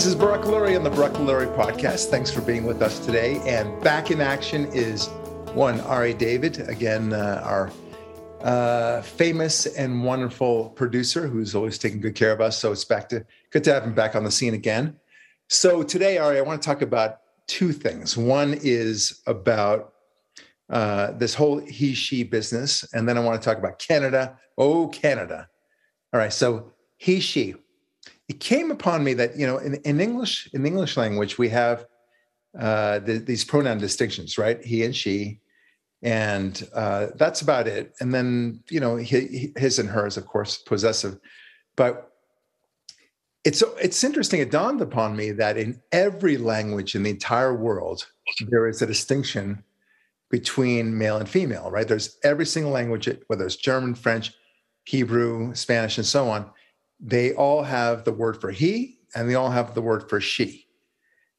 This is Barak Lurie on the Barak Lurie podcast. Thanks for being with us today. And back in action is one, Ari David, again, uh, our uh, famous and wonderful producer who's always taking good care of us. So it's back to good to have him back on the scene again. So today, Ari, I want to talk about two things. One is about uh, this whole he she business, and then I want to talk about Canada. Oh, Canada! All right, so he she. It came upon me that you know in, in English in the English language we have uh, the, these pronoun distinctions, right? He and she, and uh, that's about it. And then you know he, his and hers, of course, possessive, but it's it's interesting. It dawned upon me that in every language in the entire world, there is a distinction between male and female. Right? There's every single language, whether it's German, French, Hebrew, Spanish, and so on. They all have the word for he, and they all have the word for she,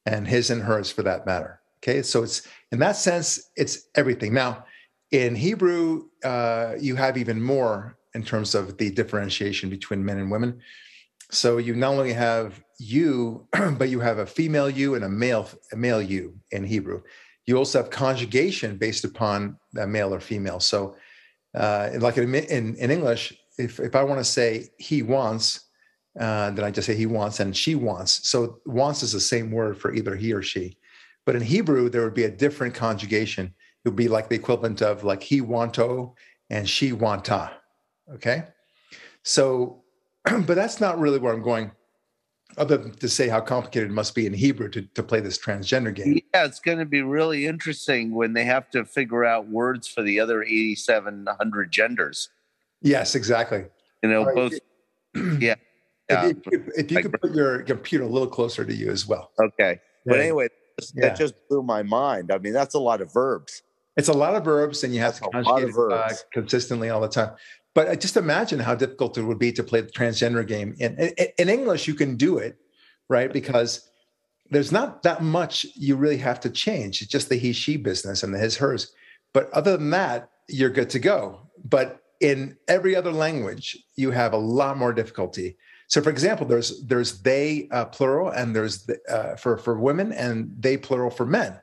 and his and hers for that matter. Okay, so it's in that sense, it's everything. Now, in Hebrew, uh, you have even more in terms of the differentiation between men and women so you not only have you, but you have a female you and a male a male you in Hebrew. You also have conjugation based upon male or female. So, uh, like in, in, in English, if if I want to say he wants, uh, then I just say he wants and she wants. So wants is the same word for either he or she. But in Hebrew, there would be a different conjugation. It would be like the equivalent of like he wanto and she wanta. Okay. So but that's not really where I'm going, other than to say how complicated it must be in Hebrew to, to play this transgender game. Yeah, it's going to be really interesting when they have to figure out words for the other 8,700 genders. Yes, exactly. You know, right. both. yeah. If, if, if, you could put your computer a little closer to you as well. Okay. But anyway, yeah. that just blew my mind. I mean, that's a lot of verbs. It's a lot of verbs, and you have that's to conjugate uh, consistently all the time. But just imagine how difficult it would be to play the transgender game. In, in, in English, you can do it, right? Because there's not that much you really have to change. It's just the he she business and the his hers. But other than that, you're good to go. But in every other language, you have a lot more difficulty. So, for example, there's there's they uh, plural and there's the, uh, for for women and they plural for men,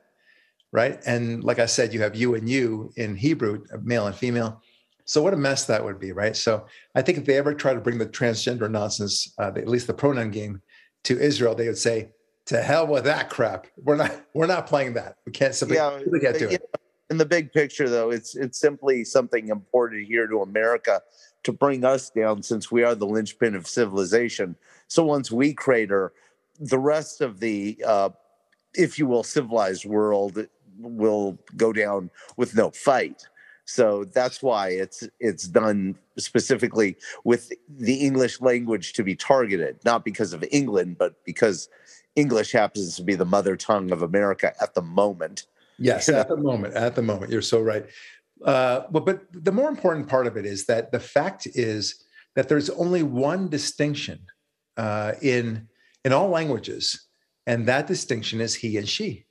right? And like I said, you have you and you in Hebrew, male and female. So what a mess that would be, right? So I think if they ever try to bring the transgender nonsense, uh, at least the pronoun game, to Israel, they would say, "To hell with that crap. We're not. We're not playing that. We can't simply yeah, get to it." In the big picture, though, it's it's simply something important here to America to bring us down, since we are the linchpin of civilization. So once we crater, the rest of the, uh, if you will, civilized world will go down with no fight. So that's why it's it's done specifically with the English language to be targeted, not because of England, but because English happens to be the mother tongue of America at the moment. Yes, at the moment. At the moment, you're so right. Uh, but but the more important part of it is that the fact is that there's only one distinction uh, in in all languages, and that distinction is he and she,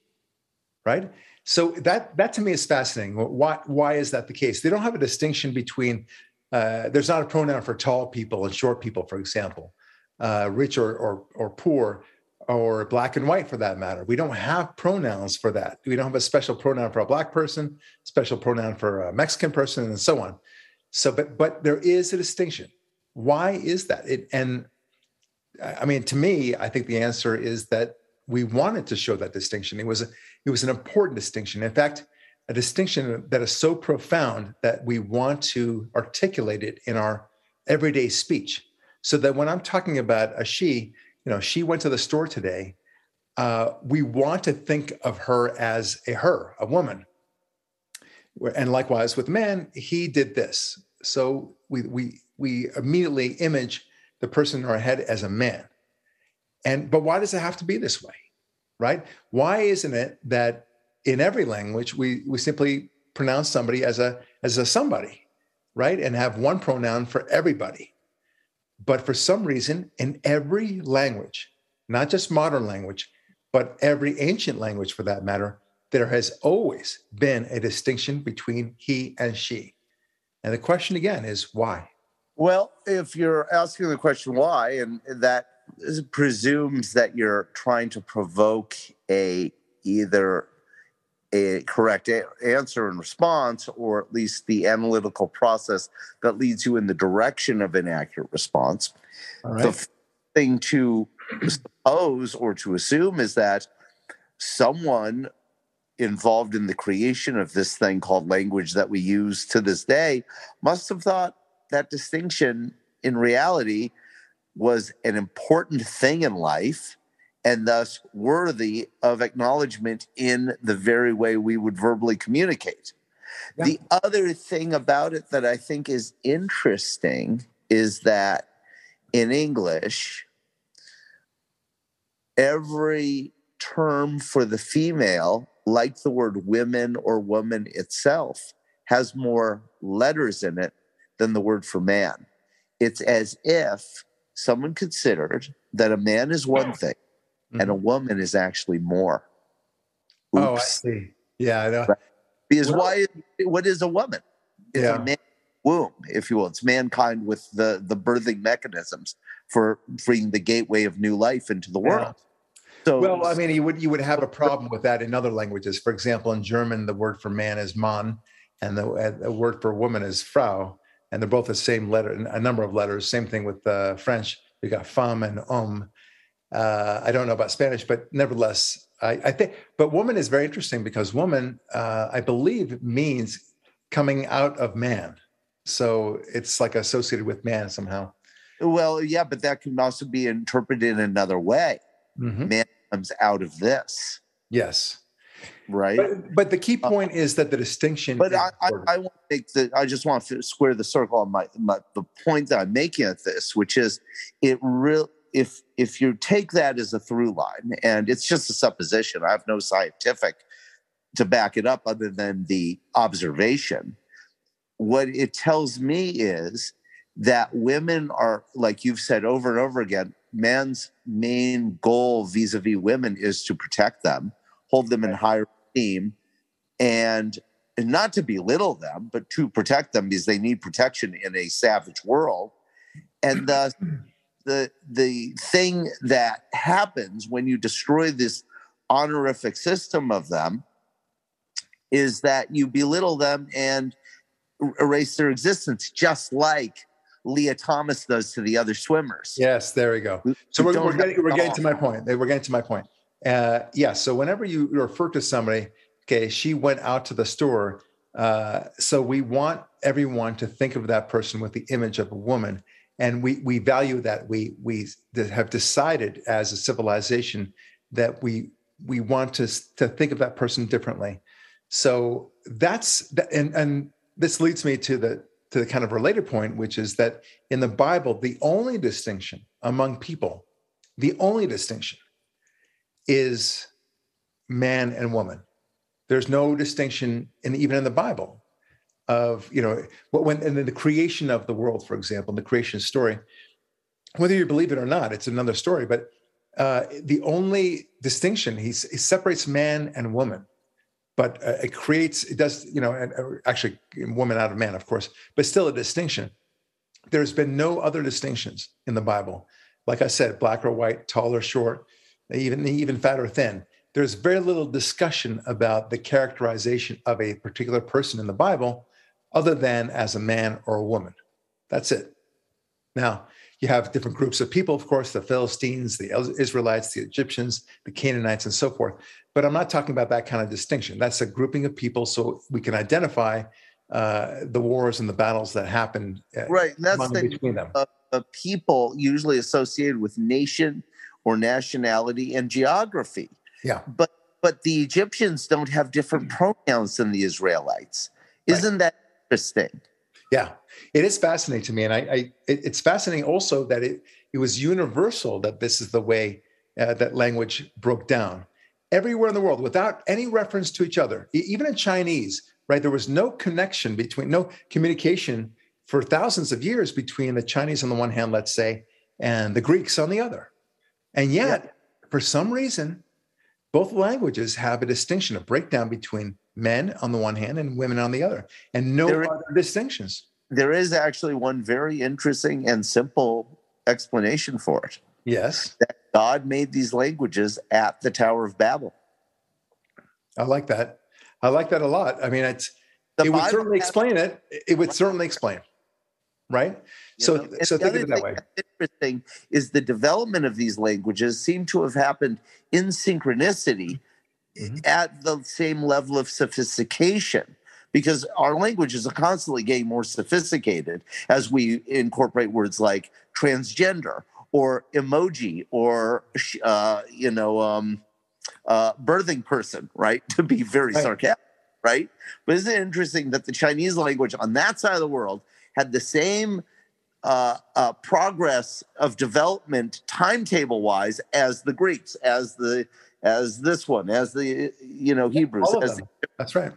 right? So that that to me is fascinating. Why why is that the case? They don't have a distinction between. Uh, there's not a pronoun for tall people and short people, for example, uh, rich or, or or poor, or black and white for that matter. We don't have pronouns for that. We don't have a special pronoun for a black person, special pronoun for a Mexican person, and so on. So, but but there is a distinction. Why is that? It and I mean, to me, I think the answer is that we wanted to show that distinction. It was a, it was an important distinction. In fact, a distinction that is so profound that we want to articulate it in our everyday speech. So that when I'm talking about a she, you know, she went to the store today. Uh, we want to think of her as a her, a woman. And likewise with men, he did this. So we we we immediately image the person in our head as a man. And but why does it have to be this way? Right? Why isn't it that in every language we we simply pronounce somebody as a as a somebody, right? And have one pronoun for everybody. But for some reason, in every language, not just modern language, but every ancient language for that matter, there has always been a distinction between he and she. And the question again is why? Well, if you're asking the question why, and that presumes that you're trying to provoke a either a correct a- answer and response, or at least the analytical process that leads you in the direction of an accurate response. All The f- thing to suppose or to assume is that someone involved in the creation of this thing called language that we use to this day must have thought that distinction in reality was an important thing in life and thus worthy of acknowledgement in the very way we would verbally communicate. Yeah. The other thing about it that I think is interesting is that in English, every term for the female, like the word women or woman itself, has more letters in it than the word for man. It's as if someone considered that a man is one thing and a woman is actually more. Mm-hmm. Oh, I Oops. see. Yeah, I know. Because Well- why? What is a woman? It's Yeah. a man womb, if you will. It's mankind with the the birthing mechanisms for freeing the gateway of new life into the Yeah. world. So, Well, I mean, you would you would have a problem with that in other languages. For example, in German, the word for man is Mann, and the, the word for woman is Frau, and they're both the same letter, a number of letters. Same thing with uh, French. We got femme and homme. Uh, I don't know about Spanish, but nevertheless, I, I think. But woman is very interesting because woman, uh, I believe, means coming out of man. So it's like associated with man somehow. well, yeah, but that can also be interpreted in another way. Mhm. Man comes out of this, Yes. right? But, but the key point is that the distinction. But I, I. I want to make the. I just want to square the circle on my, my the point that I'm making at this, which is it real. If if you take that as a through line, and it's just a supposition, I have no scientific to back it up other than the observation. What it tells me is that women are, like you've said over and over again, man's main goal vis-a-vis women is to protect them, hold them in higher esteem, and and not to belittle them, but to protect them because they need protection in a savage world. And thus, the the thing that happens when you destroy this honorific system of them is that you belittle them and er- erase their existence, just like Leah Thomas does to the other swimmers. Yes, there we go. So we're, we're getting we're getting to my point. We're getting to my point. Uh, yeah. So whenever you refer to somebody, okay, she went out to the store. Uh, so we want everyone to think of that person with the image of a woman, and we we value that. We we have decided as a civilization that we we want to to think of that person differently. So that's and and this leads me to the to the kind of related point, which is that in the Bible, the only distinction among people, the only distinction is man and woman. There's no distinction in even in the Bible of, you know, what when and in the creation of the world, for example, in the creation story, whether you believe it or not, it's another story. But uh, the only distinction he, he separates man and woman, but uh, it creates it does you know and, uh, actually woman out of man, of course, but still a distinction. There's been no other distinctions in the Bible. Like I said, black or white, tall or short, even even fat or thin. There's very little discussion about the characterization of a particular person in the Bible, other than as a man or a woman. That's it. Now, you have different groups of people, of course, the Philistines, the Israelites, the Egyptians, the Canaanites, and so forth. But I'm not talking about that kind of distinction. That's a grouping of people so we can identify uh, the wars and the battles that happened uh, Right. That's the between them. of people usually associated with nation or nationality and geography. Yeah. But but the Egyptians don't have different pronouns than the Israelites. Right. Isn't that interesting? Yeah, it is fascinating to me, and I, I it, it's fascinating also that it it was universal that this is the way uh, that language broke down everywhere in the world without any reference to each other. Even in Chinese, right? There was no connection between, no communication for thousands of years between the Chinese on the one hand, let's say, and the Greeks on the other, and yet for some reason, both languages have a distinction, a breakdown between men on the one hand and women on the other, and no There is- other distinctions. There is actually one very interesting and simple explanation for it. Yes. That God made these languages at the Tower of Babel. I like that. I like that a lot. I mean, it's The it would Bible certainly explain it. It would certainly explain, right? You So, know, so think of it that way. interesting is the development of these languages seem to have happened in synchronicity Mhm. at the same level of sophistication because our languages are constantly getting more sophisticated as we incorporate words like transgender or emoji or uh, you know um, uh, birthing person right to be very Right. sarcastic right but isn't it interesting that the chinese language on that side of the world had the same uh, uh, progress of development timetable wise as the Greeks, as the as this one, as the you know Hebrews. Them. That's right.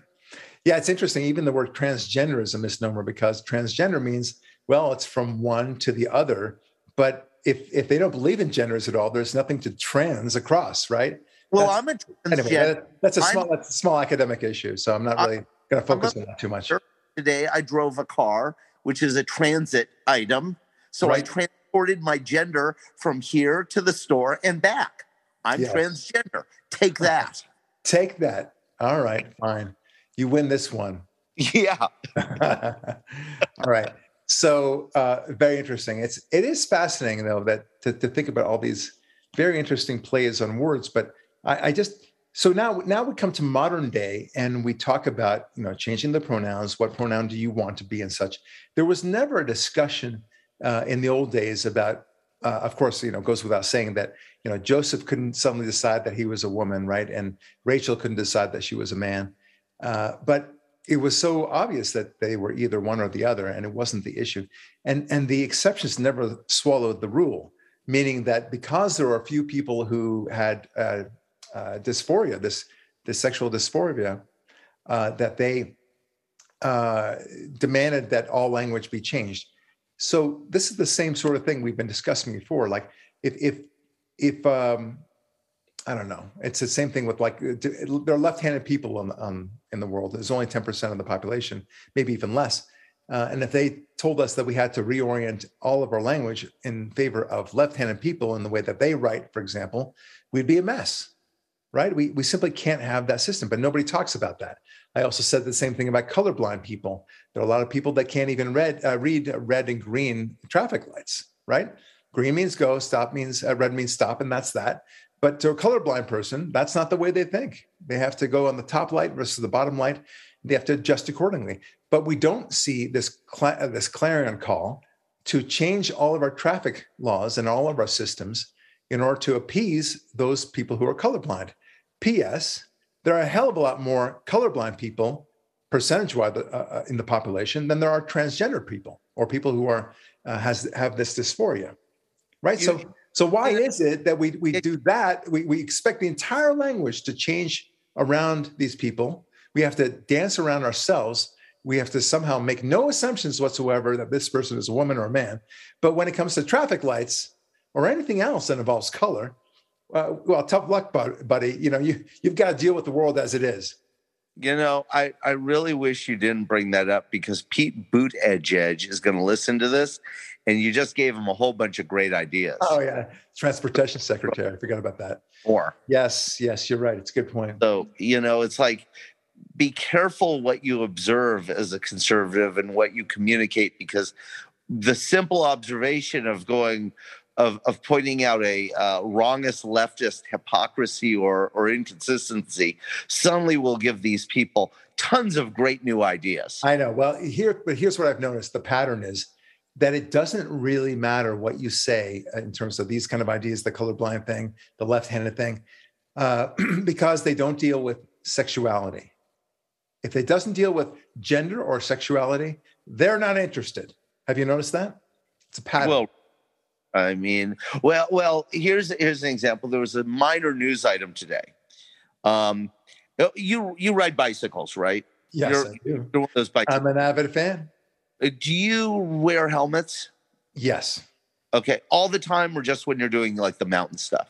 Yeah, it's interesting. Even the word transgender is a misnomer because transgender means, well, it's from one to the other. But if if they don't believe in genders at all, there's nothing to trans across, right? well, that's- I'm a Anyway, transgender that- that's a I'm- small that's a small academic issue. So I'm not really going to focus on that too much. today. I drove a car, which is a transit item, so I transported my gender from here to the store and back. I'm Yes. transgender. Take that. Take that. All right, fine. You win this one. yeah. all right. So uh, very interesting. It's it is fascinating though that to, to think about all these very interesting plays on words. But I, I just so now now we come to modern day and we talk about you know changing the pronouns. What pronoun do you want to be and such? There was never a discussion uh, in the old days about. Uh, of course, you know, goes without saying that you know Joseph couldn't suddenly decide that he was a woman, right? And Rachel couldn't decide that she was a man. Uh, but it was so obvious that they were either one or the other, and it wasn't the issue. And and the exceptions never swallowed the rule, meaning that because there were a few people who had uh, uh, dysphoria, this this sexual dysphoria, uh, that they uh, demanded that all language be changed. So this is the same sort of thing we've been discussing before. Like if if if um, I don't know, it's the same thing with like there are left-handed people in the world. There's only ten percent of the population, maybe even less. Uh, and if they told us that we had to reorient all of our language in favor of left-handed people in the way that they write, for example, we'd be a mess, right? We we simply can't have that system. But nobody talks about that. I also said the same thing about colorblind people. There are a lot of people that can't even read uh, read red and green traffic lights, right? Green means go, stop means uh, red means stop, and that's that. But to a colorblind person, that's not the way they think. They have to go on the top light versus the bottom light. They have to adjust accordingly. But we don't see this cla- uh, this clarion call to change all of our traffic laws and all of our systems in order to appease those people who are colorblind. P.S. There are a hell of a lot more colorblind people, percentage-wise, uh, uh, in the population than there are transgender people or people who are uh, has have this dysphoria, right? You- so, so why is it that we we do that? We we expect the entire language to change around these people. We have to dance around ourselves. We have to somehow make no assumptions whatsoever that this person is a woman or a man. But when it comes to traffic lights or anything else that involves color, uh, well, tough luck, buddy. You know, you you've got to deal with the world as it is. You know, I, I really wish you didn't bring that up because Pete Boot Edge Edge is going to listen to this, and you just gave him a whole bunch of great ideas. Oh yeah, transportation secretary. I forgot about that. Or Yes, yes, you're right. It's a good point. So you know, it's like be careful what you observe as a conservative and what you communicate because the simple observation of going of, of pointing out a uh, wrongest leftist hypocrisy or, or inconsistency suddenly will give these people tons of great new ideas. I know. Well, here, but here's what I've noticed: the pattern is that it doesn't really matter what you say in terms of these kind of ideas, the colorblind thing, the left-handed thing, uh, because they don't deal with sexuality. If it doesn't deal with gender or sexuality, they're not interested. Have you noticed that? It's a pattern. Well, I mean, well, well. Here's here's an example. There was a minor news item today. Um, you you ride bicycles, right? yes, you're- I do. You're one of those bicycles. I'm an avid fan. Uh, do you wear helmets? Yes, Okay, all the time, or just when you're doing like the mountain stuff?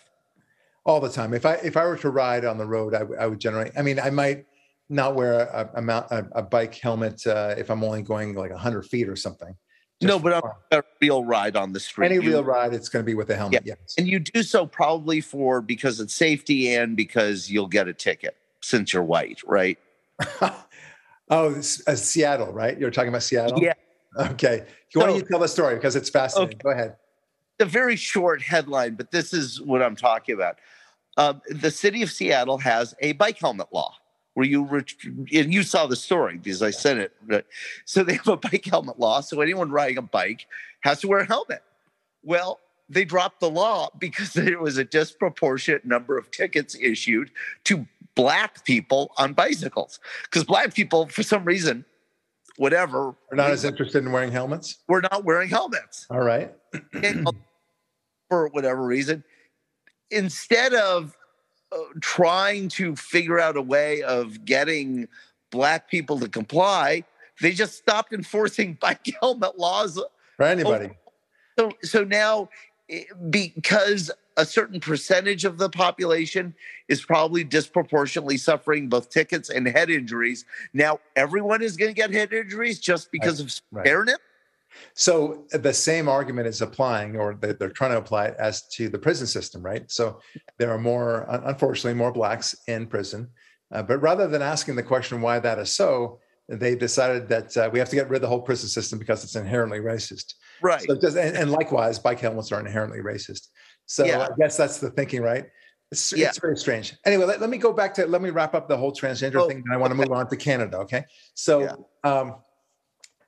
all the time. If I if I were to ride on the road, I, w- I would generally. I mean, I might not wear a, a, a bike helmet uh, if I'm only going like 100 feet or something. No, but a real ride on the street. Any you, real ride, it's going to be with a helmet. Yeah. Yes, and you do so probably for because it's safety and because you'll get a ticket since you're white, right? oh, uh, Seattle, right? You're talking about Seattle. Yeah. Okay. Why so, don't you tell the story because it's fascinating? Okay. Go ahead. A very short headline, but this is what I'm talking about. Um, the city of Seattle has a bike helmet law where you and you saw the story because I sent it. So they have a bike helmet law. So anyone riding a bike has to wear a helmet. Well, they dropped the law because there was a disproportionate number of tickets issued to black people on bicycles. Because black people, for some reason, whatever, are not as interested in wearing helmets. We're not wearing helmets. All right. for whatever reason, instead of trying to figure out a way of getting black people to comply, they just stopped enforcing bike helmet laws for anybody. So, so now, eh, because a certain percentage of the population is probably disproportionately suffering both tickets and head injuries. Now everyone is going to get head injuries just because right. of fairness. Right. So the same argument is applying, or they're trying to apply it as to the prison system, right? So there are more, unfortunately, more blacks in prison. Uh, but rather than asking the question why that is so, they decided that uh, we have to get rid of the whole prison system because it's inherently racist. Right. So just, and, and, likewise, bike helmets are inherently racist. So yeah. I guess that's the thinking, right? It's, yeah. it's very strange. Anyway, let, let, me go back to, let me wrap up the whole transgender oh, thing. And I want to move on to Canada. Okay. So, yeah. um,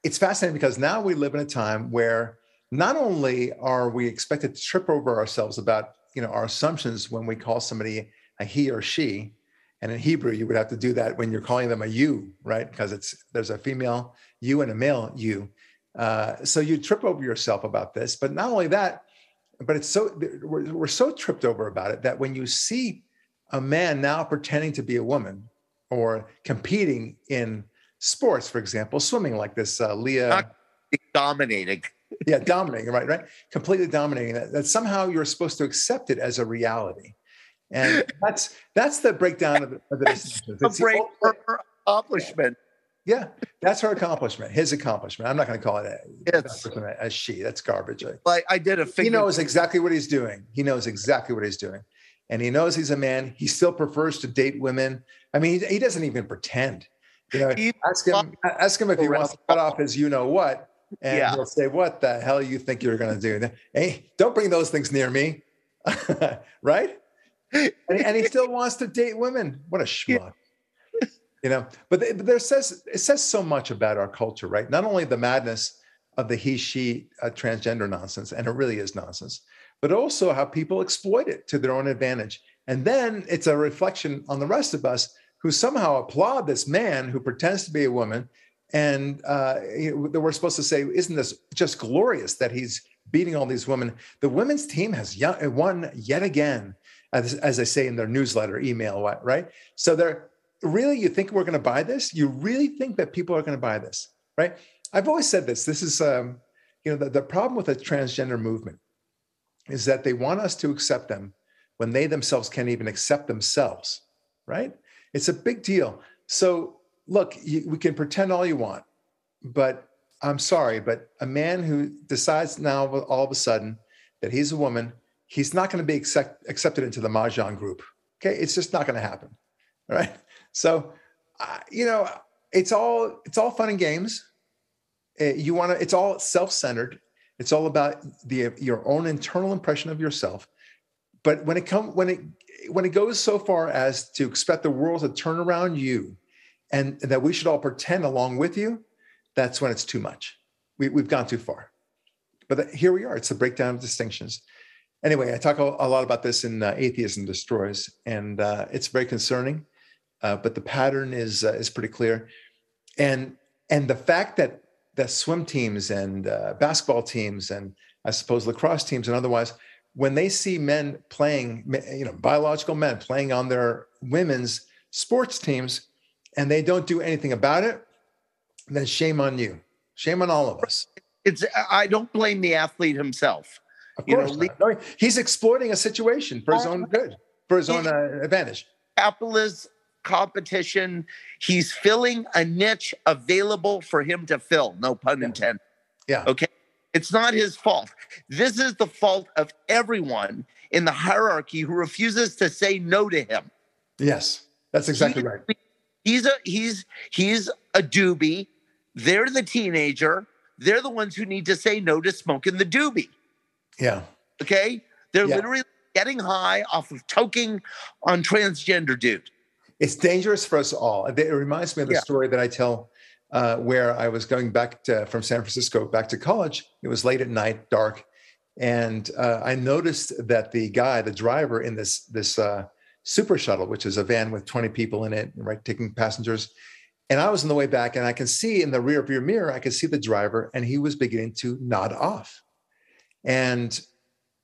it's fascinating because now we live in a time where not only are we expected to trip over ourselves about you know our assumptions when we call somebody a he or she and in hebrew you would have to do that when you're calling them a you right? Because it's there's a female you and a male you. Uh, so you trip over yourself about this but not only that but it's so we're, we're so tripped over about it that when you see a man now pretending to be a woman or competing in sports, for example, swimming like this, uh, Leah. Not dominating. yeah, dominating, right, right, completely dominating. That, that somehow you're supposed to accept it as a reality, and that's that's the breakdown of the, of the. It's a her accomplishment. Yeah, that's her accomplishment. His accomplishment. I'm not going to call it a, it's, a, a she. That's garbage. Like I did a. Figure- he knows exactly what he's doing. He knows exactly what he's doing, and he knows he's a man. He still prefers to date women. I mean, he, he doesn't even pretend. Ask him ask him if he wants to cut off his you know what, and yeah. he'll say, "What the hell you think you're going to do? Hey, don't bring those things near me." right? And, and, he still wants to date women. What a schmuck. You know, but, they, but there says it says so much about our culture, right? Not only the madness of the he she uh, transgender nonsense, and it really is nonsense, but also how people exploit it to their own advantage. And then it's a reflection on the rest of us who somehow applaud this man who pretends to be a woman. And uh, we're supposed to say, isn't this just glorious that he's beating all these women? The women's team has won yet again, as, as I say in their newsletter, email, what, right? So they're really, you think we're going to buy this? You really think that people are going to buy this, right? I've always said this. This is, um, you know, the, the problem with the transgender movement is that they want us to accept them when they themselves can't even accept themselves, right? It's a big deal. So, look, you, we can pretend all you want, but I'm sorry, but a man who decides now all of a sudden that he's a woman, he's not going to be accept, accepted into the Mahjong group. Okay, it's just not going to happen. All right. So, uh, you know, it's all it's all fun and games. Uh, you want to. It's all self-centered. It's all about the your own internal impression of yourself. But when it come when it when it goes so far as to expect the world to turn around you and that we should all pretend along with you, that's when it's too much. We, have gone too far. But here we are. It's the breakdown of distinctions. Anyway, I talk a, a lot about this in uh, Atheism Destroys, and uh, it's very concerning. Uh, but the pattern is uh, is pretty clear, and and the fact that that swim teams and uh, basketball teams and I suppose lacrosse teams and otherwise when they see men playing, you know, biological men playing on their women's sports teams and they don't do anything about it, then shame on you. Shame on all of us. It's I don't blame the athlete himself. Of course, know, no, he's exploiting a situation for his own good, for his own uh, advantage. Capitalist competition. He's filling a niche available for him to fill. No pun intended. Yeah. Okay. It's not his fault. This is the fault of everyone in the hierarchy who refuses to say no to him. Yes, that's exactly right. He's a he's he's a doobie. They're the teenager. They're the ones who need to say no to smoking the doobie. Yeah. Okay. They're yeah. literally getting high off of toking on transgender dude. It's dangerous for us all. It reminds me of the yeah. story that I tell uh, where I was going back to, from San Francisco back to college. It was late at night, dark, and uh, I noticed that the guy, the driver in this this uh, super shuttle, which is a van with 20 people in it, right, taking passengers. And I was on the way back, and I can see in the rear view mirror, I could see the driver, and he was beginning to nod off. And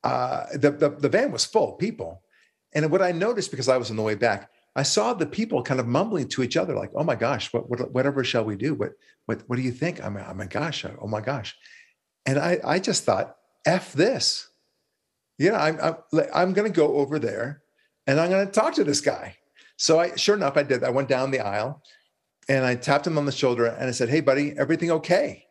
uh, the, the, the van was full of people. And what I noticed because I was on the way back, I saw the people kind of mumbling to each other, like, "Oh my gosh, what, what whatever shall we do? What what what do you think? I mean, oh my gosh, oh my gosh!" And I I just thought, "F this." Yeah, I'm I'm, I'm going to go over there, and I'm going to talk to this guy. So I, sure enough, I did. I went down the aisle, and I tapped him on the shoulder, and I said, "Hey, buddy, everything okay?"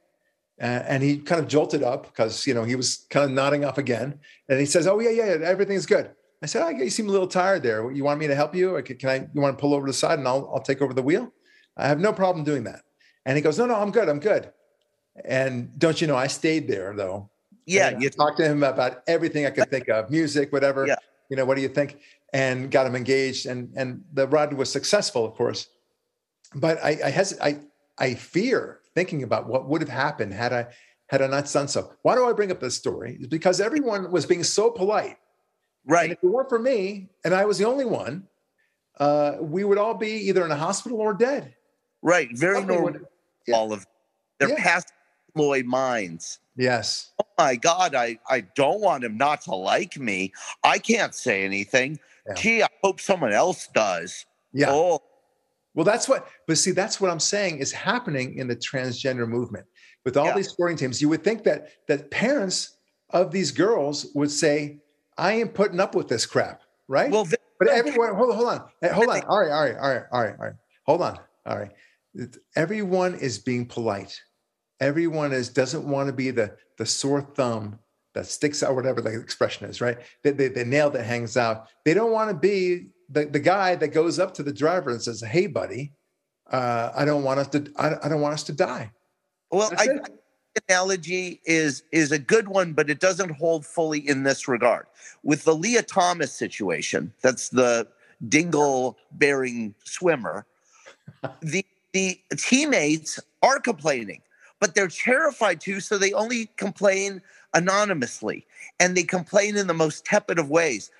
And he kind of jolted up because you know he was kind of nodding off again, and he says, "Oh yeah, yeah, everything's good." I said, oh, "You seem a little tired there. You want me to help you? Can I? You want to pull over to the side and I'll I'll take over the wheel? I have no problem doing that." And he goes, "No, no, I'm good. I'm good." And don't you know, I stayed there though. Yeah, you talked to him about everything I could think of, music, whatever. Yeah. You know, what do you think? And got him engaged, and and the ride was successful, of course. But I I, hes- I I fear thinking about what would have happened had I had I not done so. Why do I bring up this story? It's because everyone was being so polite. Right. And if it weren't for me, and I was the only one, uh, we would all be either in a hospital or dead. Right. Very normal. Would, yeah. All of their yeah. past employed minds. Yes. Oh my God, I, I don't want him not to like me. I can't say anything. Yeah. Gee, I hope someone else does. Yeah. Oh, well, that's what, but see, that's what I'm saying is happening in the transgender movement with all yeah. these sporting teams. You would think that that parents of these girls would say, "I am putting up with this crap," right? Well, but everyone, hold on, hold on, hold on. All right, all right, all right, all right, all right. Hold on, all right. Everyone is being polite. Everyone is doesn't want to be the the sore thumb that sticks out, whatever the expression is, right? The, the, the nail that hangs out. They don't want to be the, the guy that goes up to the driver and says, "Hey, buddy, uh, I don't want us to. I, I, don't want us to die." Well, I, analogy is is a good one, but it doesn't hold fully in this regard. With the Leah Thomas situation, that's the dingle bearing swimmer. the the teammates are complaining, but they're terrified too, so they only complain anonymously and they complain in the most tepid of ways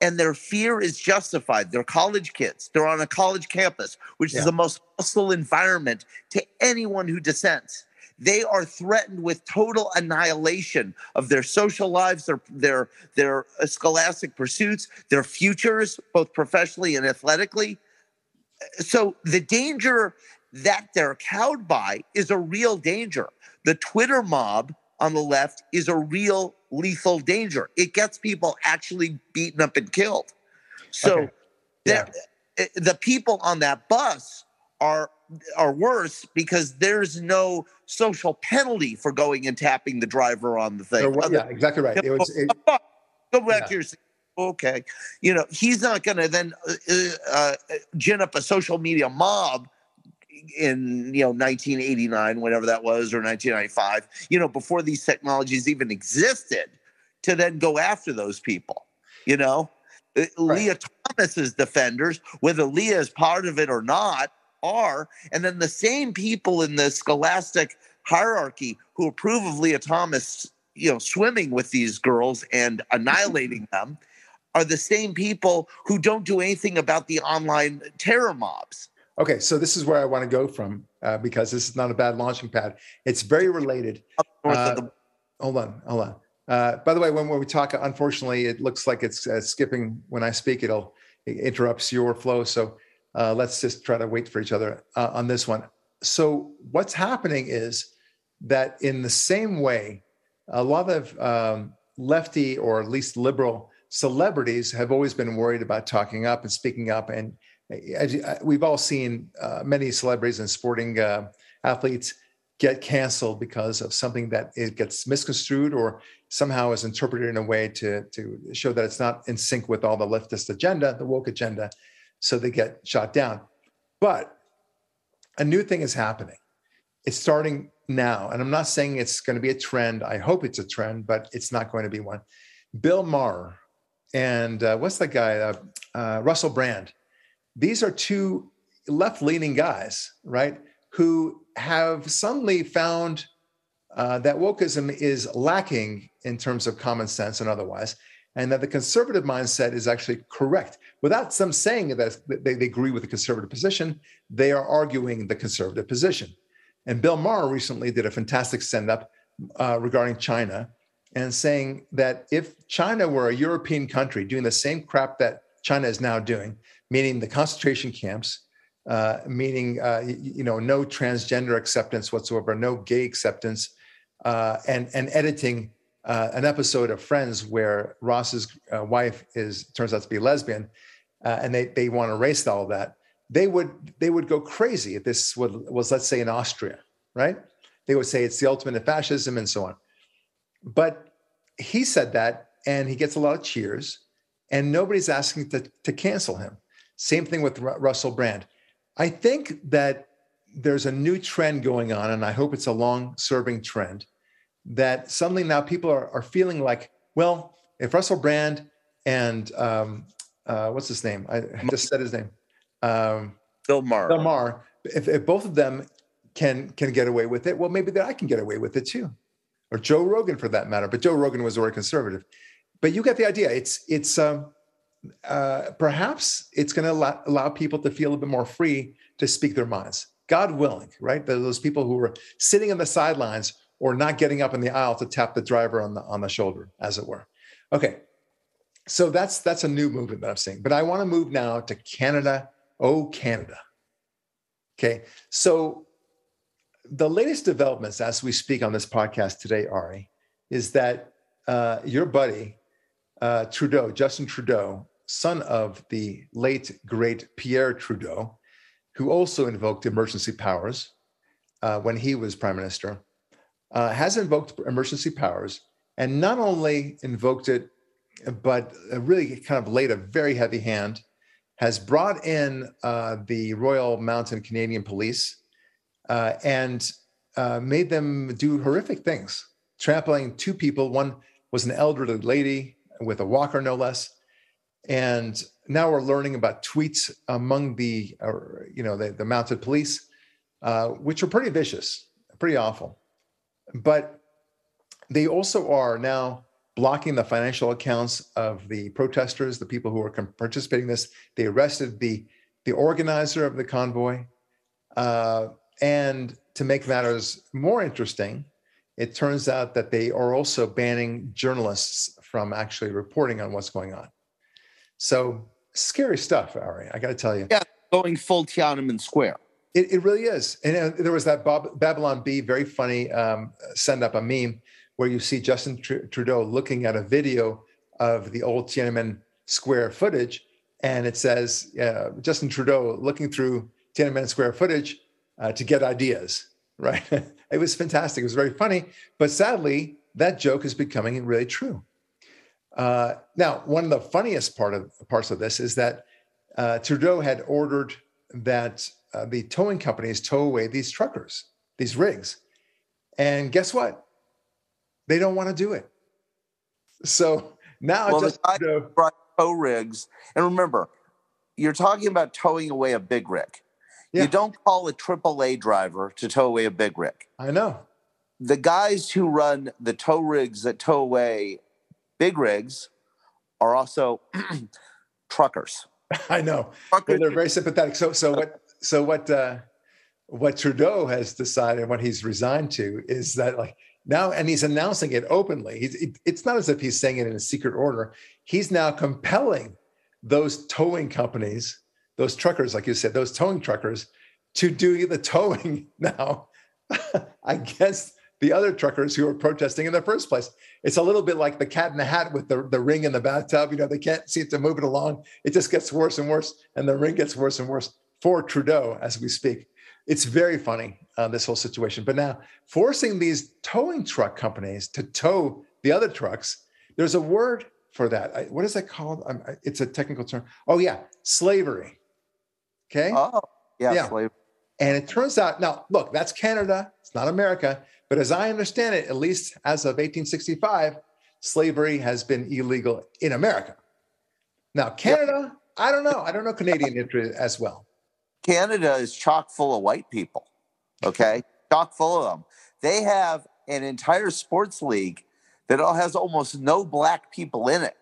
and their fear is justified. They're college kids. They're on a college campus, which yeah. is the most hostile environment to anyone who dissents. They are threatened with total annihilation of their social lives, their their their scholastic pursuits, their futures, both professionally and athletically. So the danger that they're cowed by is a real danger. The Twitter mob on the left is a real lethal danger. It gets people actually beaten up and killed. So okay. yeah. Eh, the people on that bus are are worse because there's no social penalty for going and tapping the driver on the thing. yeah, exactly right. It was, it, go back yeah. to your okay. You know, he's not going to then uh, uh, gin up a social media mob in you know 1989 whatever that was or 1995 you know before these technologies even existed to then go after those people you know uh, right. Leah thomas's defenders whether Leah is part of it or not are and then the same people in the scholastic hierarchy who approve of Leah thomas you know swimming with these girls and annihilating them are the same people who don't do anything about the online terror mobs Okay, so this is where I want to go from uh, because this is not a bad launching pad. It's very related. Uh, hold on, hold on. Uh, by the way, when, when we talk, unfortunately, it looks like it's uh, skipping when I speak. It'll it interrupts your flow. So uh, let's just try to wait for each other uh, on this one. So what's happening is that in the same way, a lot of um, lefty or at least liberal celebrities have always been worried about talking up and speaking up and as we've all seen uh, many celebrities and sporting uh, athletes get canceled because of something that it gets misconstrued or somehow is interpreted in a way to, to show that it's not in sync with all the leftist agenda, the woke agenda. So they get shot down. But a new thing is happening. It's starting now. And I'm not saying it's going to be a trend. I hope it's a trend, but it's not going to be one. Bill Maher and uh, what's that guy? Uh, uh, Russell Brand. These are two left leaning guys, right? Who have suddenly found uh, that wokeism is lacking in terms of common sense and otherwise, and that the conservative mindset is actually correct. Without some saying that they, they agree with the conservative position, they are arguing the conservative position. And Bill Maher recently did a fantastic send up uh, regarding China and saying that if China were a European country doing the same crap that China is now doing, meaning the concentration camps, uh, meaning uh, you, know no transgender acceptance whatsoever, no gay acceptance, uh, and and editing uh, an episode of Friends where Ross's uh, wife is turns out to be lesbian, uh, and they they want to erase all of that. They would they would go crazy if this was, was let's say in Austria, right? They would say it's the ultimate of fascism and so on. But he said that, and he gets a lot of cheers, and nobody's asking to, to cancel him. Same thing with Russell Brand. I think that there's a new trend going on, and I hope it's a long serving trend that suddenly now people are, are feeling like, well, if Russell Brand and um, uh, what's his name? I just said his name. Um, Bill Maher. Bill Maher. If, if both of them can can get away with it, well, maybe that I can get away with it too, or Joe Rogan for that matter. But Joe Rogan was already conservative. But you get the idea. It's it's um, uh, perhaps it's going to allow, allow people to feel a bit more free to speak their minds. God willing, right? Those people who were sitting on the sidelines or not getting up in the aisle to tap the driver on the on the shoulder, as it were. Okay, so that's that's a new movement that I'm seeing. But I want to move now to Canada. Oh, Canada. Okay, so the latest developments as we speak on this podcast today, Ari, is that uh, your buddy uh, Trudeau, Justin Trudeau, son of the late great Pierre Trudeau, who also invoked emergency powers uh, when he was prime minister, uh, has invoked emergency powers and not only invoked it, but really kind of laid a very heavy hand, has brought in uh, the Royal Mountain Canadian Police uh, and uh, made them do horrific things, trampling two people. One was an elderly lady with a walker, no less. And now we're learning about tweets among the, you know, the, the mounted police, uh, which are pretty vicious, pretty awful. But they also are now blocking the financial accounts of the protesters, the people who were participating in this. They arrested the the organizer of the convoy, uh, and to make matters more interesting, it turns out that they are also banning journalists from actually reporting on what's going on. So scary stuff, Ari. I got to tell you. Yeah, going full Tiananmen Square. It, it really is. And uh, there was that Bob, Babylon Bee, very funny um, send up a meme where you see Justin Tr- Trudeau looking at a video of the old Tiananmen Square footage, and it says uh, Justin Trudeau looking through Tiananmen Square footage uh, to get ideas. Right? it was fantastic. It was very funny, but sadly, that joke is becoming really true. Uh, now, one of the funniest part of parts of this is that uh, Trudeau had ordered that uh, the towing companies tow away these truckers, these rigs, and guess what? They don't want to do it. So now, well, just the Trudeau, brought tow rigs, and remember, you're talking about towing away a big rig. Yeah. You don't call a AAA driver to tow away a big rig. I know. The guys who run the tow rigs that tow away big rigs are also truckers. I know. Truckers. They're very sympathetic. So, so what? So what? Uh, what Trudeau has decided, what he's resigned to, is that like now, and he's announcing it openly. He's, it, it's not as if he's saying it in a secret order. He's now compelling those towing companies, those truckers, like you said, those towing truckers, to do the towing now. Guess the other truckers who are protesting in the first place. It's a little bit like the cat in the hat with the, the ring in the bathtub. You know, they can't seem to move it along. It just gets worse and worse, and the ring gets worse and worse for Trudeau as we speak. it's very funny uh, this whole situation. But now forcing these towing truck companies to tow the other trucks, there's a word for that. I, what is that called? Um, it's a technical term. Oh yeah, slavery. Okay. Oh yeah, yeah. slavery. And it turns out now, look, that's Canada. It's not America. But as I understand it, at least as of 1865, slavery has been illegal in America. Now, Canada, yep. I don't know. I don't know Canadian history as well. Canada is chock full of white people. Okay, chock full of them. They have an entire sports league that all has almost no black people in it.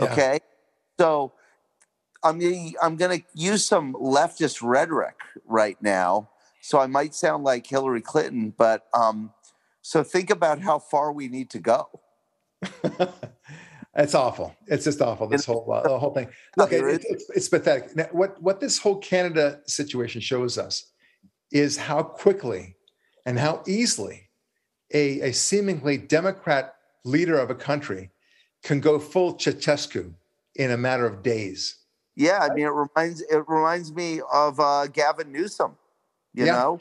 Okay, yeah. so I'm gonna, I'm going to use some leftist rhetoric right now. So I might sound like Hillary Clinton, but um, so think about how far we need to go. it's awful. It's just awful. This whole uh, the whole thing. Look, it, it, it's, it's pathetic. Now, what what this whole Canada situation shows us is how quickly and how easily a, a seemingly Democrat leader of a country can go full Ceausescu in a matter of days. Yeah, I mean, it reminds it reminds me of uh, Gavin Newsom. You yeah. know,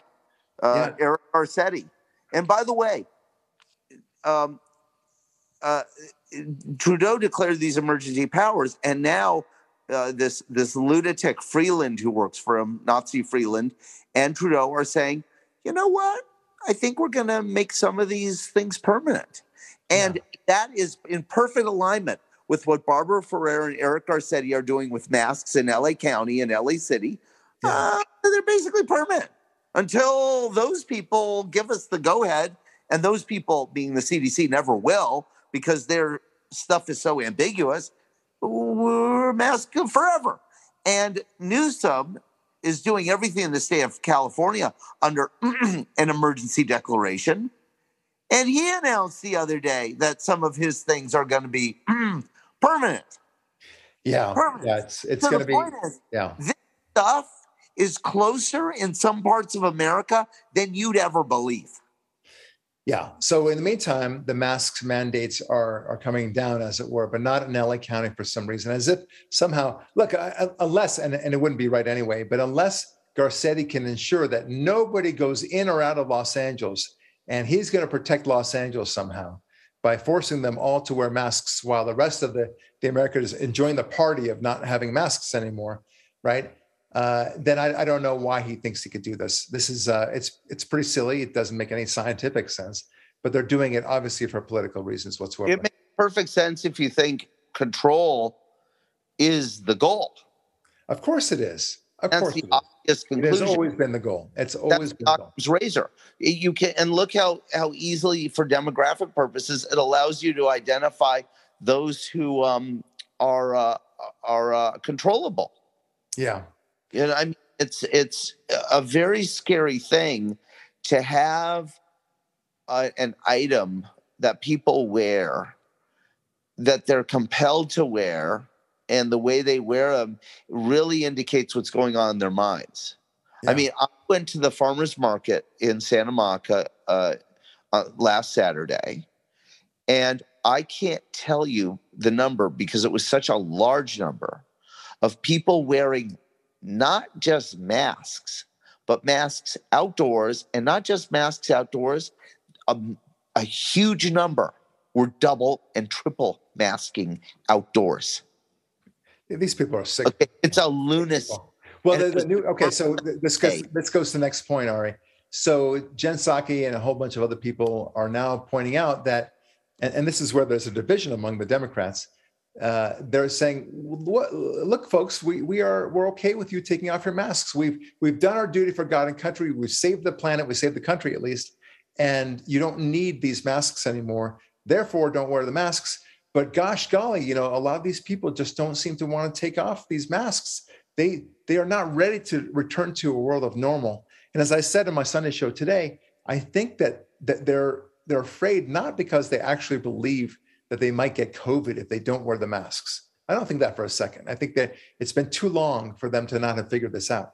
uh, yeah. Eric Garcetti. And by the way, um, uh, Trudeau declared these emergency powers, and now uh, this this lunatic Freeland who works for him, Nazi Freeland, and Trudeau are saying, you know what? I think we're going to make some of these things permanent, and yeah. that is in perfect alignment with what Barbara Ferrer and Eric Garcetti are doing with masks in LA County and LA City. Yeah. Uh, they're basically permanent until those people give us the go ahead. And those people, being the CDC, never will because their stuff is so ambiguous. We're masked forever. And Newsom is doing everything in the state of California under an emergency declaration. And he announced the other day that some of his things are going to be permanent. Yeah, permanent. yeah, it's it's so going to be. Is, yeah, this stuff is closer in some parts of America than you'd ever believe. Yeah. So in the meantime, the masks mandates are are coming down, as it were, but not in LA County for some reason, as if somehow look unless and, and it wouldn't be right anyway, but unless Garcetti can ensure that nobody goes in or out of Los Angeles, and he's going to protect Los Angeles somehow by forcing them all to wear masks while the rest of the, the Americans enjoying the party of not having masks anymore, right? Uh, then I, I, don't know why he thinks he could do this. This is uh, it's it's pretty silly. It doesn't make any scientific sense, but they're doing it obviously for political reasons whatsoever. It makes perfect sense if you think control is the goal. Of course it is. Of That's course the obvious conclusion. It has always been the goal. It's always That's been the goal. razor. You can and look how how easily for demographic purposes it allows you to identify those who um, are uh, are uh, controllable. Yeah. You know, I mean, it's it's a very scary thing to have a, an item that people wear that they're compelled to wear and the way they wear them really indicates what's going on in their minds. Yeah. I mean, I went to the farmers market in Santa Monica uh, uh, last Saturday, and I can't tell you the number because it was such a large number of people wearing not just masks, but masks outdoors, and not just masks outdoors, a, a huge number were double and triple masking outdoors. These people are sick. Okay, it's a lunacy. Well, the, the new okay. So this goes this goes to the next point, Ari. So Jen Psaki and a whole bunch of other people are now pointing out that, and, and this is where there's a division among the Democrats uh, they're saying, "Look, folks, we we are we're okay with you taking off your masks. We've we've done our duty for God and country. We've saved the planet. We saved the country at least, and you don't need these masks anymore. Therefore, don't wear the masks." But gosh golly, you know, a lot of these people just don't seem to want to take off these masks. They they are not ready to return to a world of normal. And as I said in my Sunday show today, I think that that they're they're afraid not because they actually believe that they might get COVID if they don't wear the masks. I don't think that for a second. I think that it's been too long for them to not have figured this out.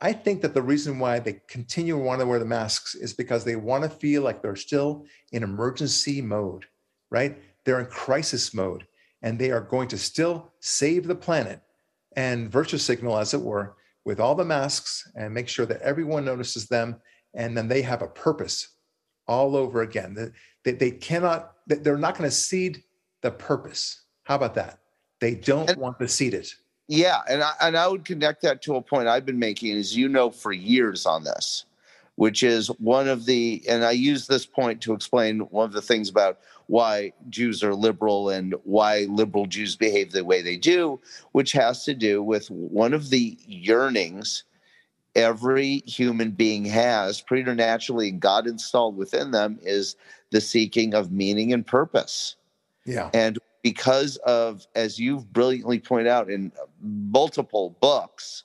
I think that the reason why they continue to want to wear the masks is because they want to feel like they're still in emergency mode, right? They're in crisis mode and they are going to still save the planet and virtue signal, as it were, with all the masks and make sure that everyone notices them and then they have a purpose all over again. They, they cannot, they're not going to cede the purpose. How about that? They don't and, want to cede it. Yeah. And I, and I would connect that to a point I've been making, as you know, for years on this, which is one of the, and I use this point to explain one of the things about why Jews are liberal and why liberal Jews behave the way they do, which has to do with one of the yearnings every human being has preternaturally God installed within them is the seeking of meaning and purpose. Yeah. And because of, as you've brilliantly pointed out in multiple books,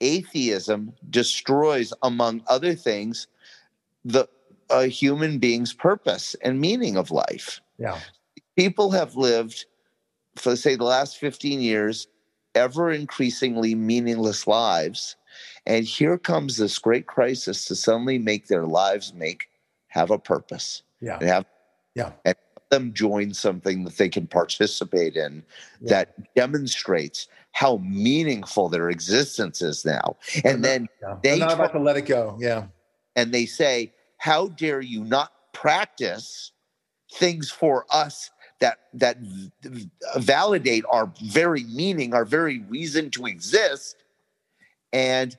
atheism destroys, among other things, the a human being's purpose and meaning of life. Yeah. People have lived for say the last 15 years ever increasingly meaningless lives and here comes this great crisis to suddenly make their lives make have a purpose. Yeah. And have yeah. And them join something that they can participate in yeah. that demonstrates how meaningful their existence is now. And then yeah. they not about to let it go. Yeah. And they say, How dare you not practice things for us that that validate our very meaning, our very reason to exist? And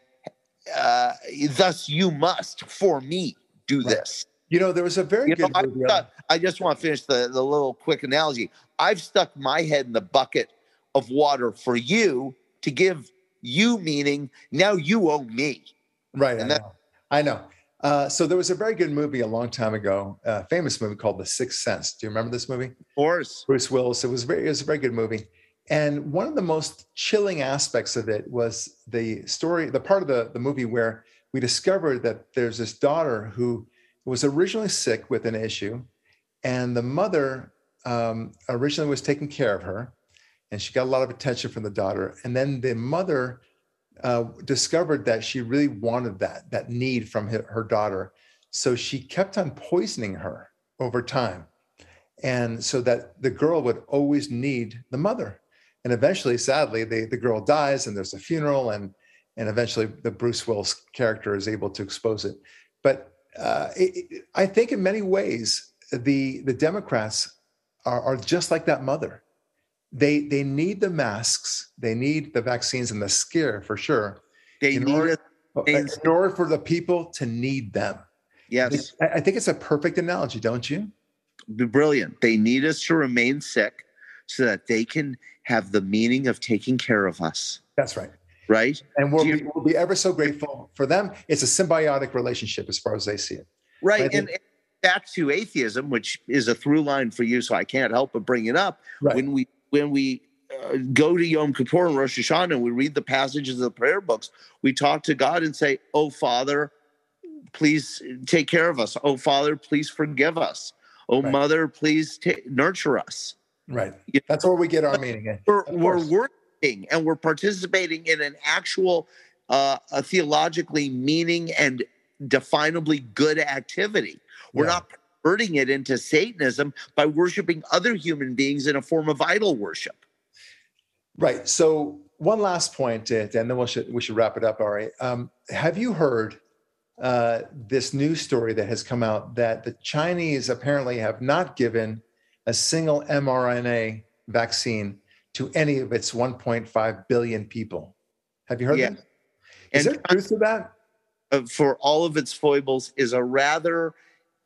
uh, thus you must for me do right. this. You know, there was a very you good. Know, I, I, just want to finish the, the little quick analogy. I've stuck my head in the bucket of water for you to give you meaning. Now you owe me. Right. And I that, know. I know. Uh, so there was a very good movie a long time ago, a famous movie called The Sixth Sense. Do you remember this movie? Of course. Bruce Willis. It was very, it was a very good movie. And one of the most chilling aspects of it was the story, the part of the, the movie where we discovered that there's this daughter who was originally sick with an issue, and the mother um, originally was taking care of her, and she got a lot of attention from the daughter. And then the mother uh, discovered that she really wanted that, that need from her, daughter. So she kept on poisoning her over time. And so that the girl would always need the mother and eventually sadly the, the girl dies and there's a funeral and and eventually the bruce willis character is able to expose it but uh, it, i think in many ways the the democrats are, are just like that mother. They they need the masks. They need the vaccines and the scare for sure they in need order, in order for the people to need them. Yes. I, I think it's a perfect analogy don't you? Brilliant. They need us to remain sick so that they can have the meaning of taking care of us. That's right. Right. And we'll, you, be, we'll be ever so grateful for them. It's a symbiotic relationship as far as they see it. Right. And, and back to atheism, which is a through line for you, so I can't help but bring it up. Right. When we when we uh, go to Yom Kippur and Rosh Hashanah and we read the passages of the prayer books, we talk to God and say, "Oh Father, please take care of us. Oh Father, please forgive us. Oh right. Mother, please t- nurture us." Right. That's where we get our meaning. We're, we're working and we're participating in an actual, uh, a theologically meaning and definably good activity. We're yeah. not converting it into Satanism by worshiping other human beings in a form of idol worship. Right. So one last point, and then we should we should wrap it up. All right. Um, have you heard uh, this news story that has come out that the Chinese apparently have not given a single mRNA vaccine to any of its 1.5 billion people. Have you heard yeah. that? Is and there truth to that? Uh, for all of its foibles, is a rather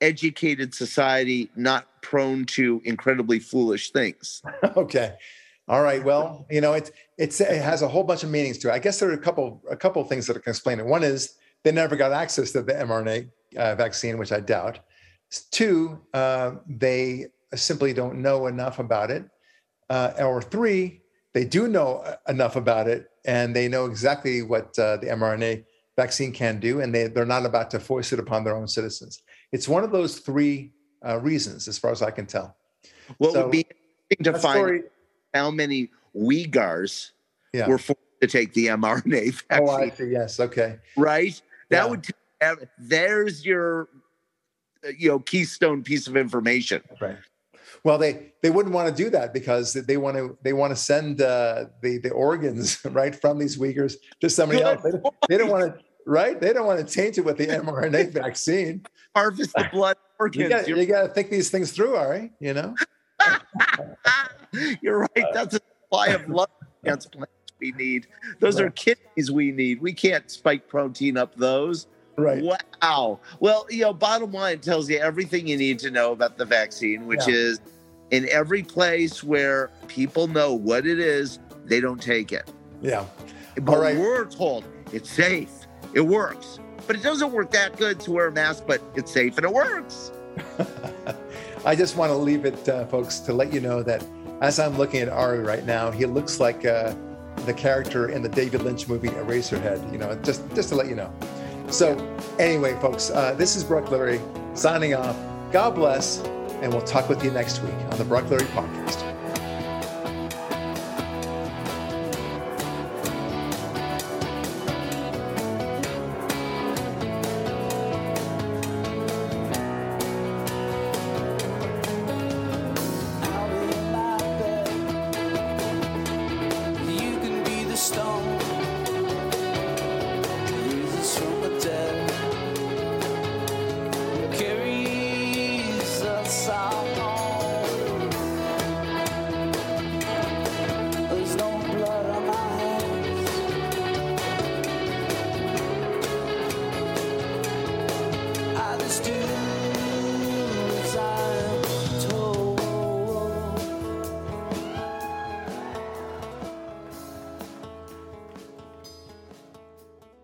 educated society not prone to incredibly foolish things. okay. All right. Well, you know, it, it's, it has a whole bunch of meanings to it. I guess there are a couple, a couple of things that can explain it. One is they never got access to the mRNA uh, vaccine, which I doubt. Two, uh, they simply don't know enough about it. Uh, or three, they do know enough about it and they know exactly what uh, the mRNA vaccine can do, and they, they're not about to force it upon their own citizens. It's one of those three uh, reasons, as far as I can tell. Well, so, it would be interesting to find story, how many Uyghurs yeah. were forced to take the mRNA vaccine. Oh, I see. Yes. Okay. Right. That yeah. would. There's your, you know, keystone piece of information. Right. Well, they they wouldn't want to do that because they want to they want to send uh, the the organs right from these Uyghurs to somebody else. They, they don't want to right. They don't want to taint it with the mRNA vaccine. Harvest the blood organs. You got to think these things through, Ari. You know. You're right. That's a supply of blood transplants we need. Those right. are kidneys we need. We can't spike protein up those. Right. Wow. Well, you know, bottom line tells you everything you need to know about the vaccine, which yeah. is in every place where people know what it is, they don't take it. Yeah. But right. we're told it's safe, it works. But it doesn't work that good to wear a mask, but it's safe and it works. I just want to leave it, uh, folks, to let you know that as I'm looking at Ari right now, he looks like uh, the character in the David Lynch movie Eraserhead. You know, just just to let you know. So, anyway, folks, uh, this is Brock Lurie signing off. God bless, and we'll talk with you next week on the Brock Lurie Podcast.